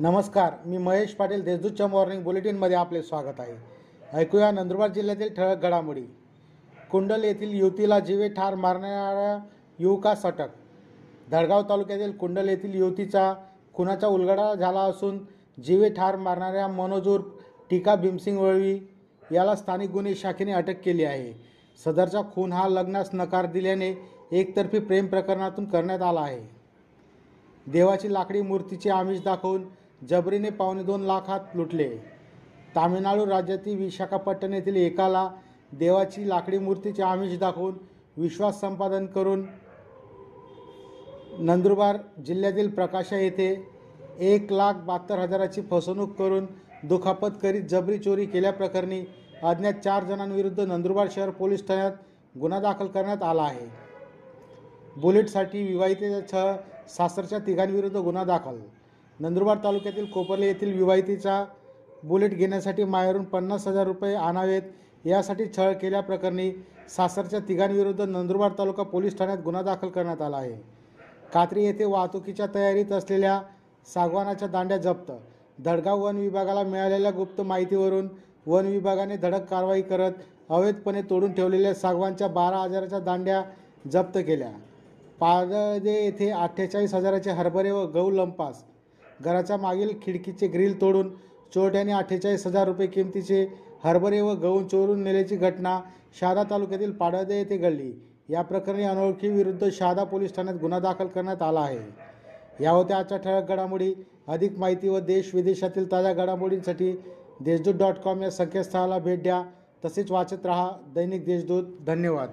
नमस्कार मी महेश पाटील देशदूतच्या मॉर्निंग बुलेटिनमध्ये आपले स्वागत आहे. ऐकूया नंदुरबार जिल्ह्यातील ठळक घडामोडी. कुंडल येथील युवतीला जीवे ठार मारणाऱ्या युवकास अटक धडगाव तालुक्यातील कुंडल येथील युवतीचा खुनाचा उलगडा झाला असून जीवे ठार मारणाऱ्या मनोजूर टीका भीमसिंग वळवी याला स्थानिक गुन्हे शाखेने अटक केली आहे. सदरचा खून हा लग्नास नकार दिल्याने एकतर्फी प्रेम प्रकरणातून करण्यात आला आहे. देवाची लाकडी मूर्तीचे आमिष दाखवून जबरीने पावणे दोन लाखात लुटले. तामिळनाडू राज्यातील विशाखापट्टण येथील एकाला देवाची लाकडी मूर्तीचे आमिष दाखवून विश्वास संपादन करून नंदुरबार जिल्ह्यातील प्रकाशा येथे एक लाख बहात्तर हजाराची फसवणूक करून दुखापत करीत जबरी चोरी केल्याप्रकरणी अज्ञात चार जणांविरुद्ध नंदुरबार शहर पोलीस ठाण्यात गुन्हा दाखल करण्यात आला आहे. बुलेटसाठी विवाहितेच्या सासरच्या तिघांविरुद्ध गुन्हा दाखल नंदुरबार तालुक्यातील कोपर्ले येथील विवाहितीचा बुलेट घेण्यासाठी माहेरून पन्नास हजार रुपये आणावेत यासाठी छळ केल्याप्रकरणी सासरच्या तिघांविरुद्ध नंदुरबार तालुका पोलीस ठाण्यात गुन्हा दाखल करण्यात आला आहे. कात्री येथे वाहतुकीच्या तयारीत असलेल्या सागवानाच्या दांड्या जप्त. धडगाव वन विभागाला मिळालेल्या गुप्त माहितीवरून वन विभागाने धडक कारवाई करत अवैधपणे तोडून ठेवलेल्या सागवानच्या बारा हजाराच्या दांड्या जप्त केल्या. पारदे येथे अठ्ठेचाळीस हजाराचे हरभरे व गहू लंपास घराच्या मागील खिडकीचे ग्रिल तोडून चोरट्याने अठ्ठेचाळीस हजार रुपये किमतीचे हरभरे व गहू चोरून नेल्याची घटना शहादा तालुक्यातील पाडदे येथे घडली. या प्रकरणी अनोळखी विरुद्ध शहादा पोलीस ठाण्यात गुन्हा दाखल करण्यात आला आहे. या होत्या आजच्या ठळक घडामोडी. अधिक माहिती व देश विदेशातील ताज्या घडामोडींसाठी देशदूत डॉट कॉम या संकेतस्थळाला भेट द्या. तसेच वाचत रहा दैनिक देशदूत. धन्यवाद.